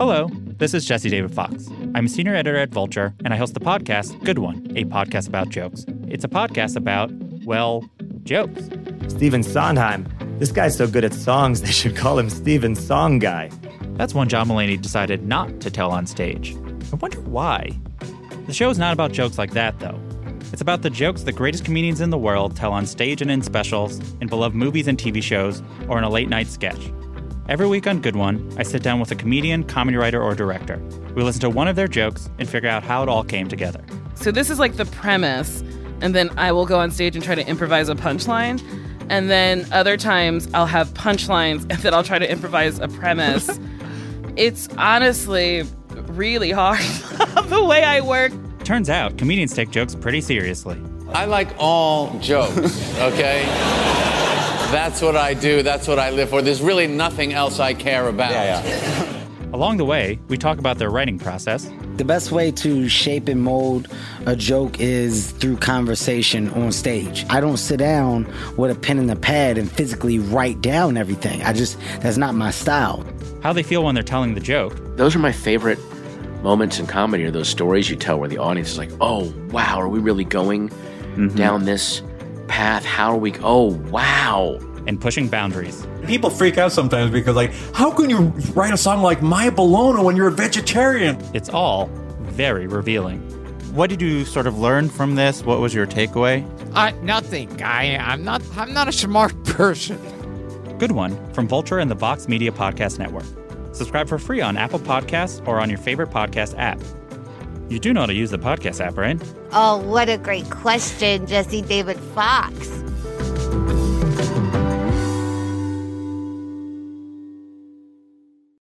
Hello, this is Jesse David Fox. I'm a senior editor at Vulture, and I host the podcast Good One, a podcast about jokes. It's a podcast about, well, jokes. Stephen Sondheim. This guy's so good at songs, they should call him Stephen Song Guy. That's one John Mulaney decided not to tell on stage. I wonder why. The show is not about jokes like that, though. It's about the jokes the greatest comedians in the world tell on stage and in specials, in beloved movies and TV shows, or in a late night sketch. Every week on Good One, I sit down with a comedian, comedy writer, or director. We listen to one of their jokes and figure out how it all came together. So this is like the premise, and then I will go on stage and try to improvise a punchline. And then other times I'll have punchlines and then I'll try to improvise a premise. it's honestly really hard the way I work. Turns out, comedians take jokes pretty seriously. I like all jokes, okay? That's what I do. That's what I live for. There's really nothing else I care about. Yeah, yeah. Along the way, we talk about their writing process, The best way to shape and mold a joke is through conversation on stage. I don't sit down with a pen and a pad and physically write down everything. I just, that's not my style. how they feel when they're telling the joke, Those are my favorite moments in comedy are those stories you tell where the audience is like, oh, wow, are we really going mm-hmm. down this path? How are we? Oh, wow. and pushing boundaries. People freak out sometimes because, like, how can you write a song like My Bologna when you're a vegetarian? It's all very revealing. What did you sort of learn from this? What was your takeaway? Uh, nothing. I, I'm not. I'm not a smart person. Good one from Vulture and the Vox Media Podcast Network. Subscribe for free on Apple Podcasts or on your favorite podcast app. You do know how to use the podcast app, right? Oh, what a great question, Jesse David Fox.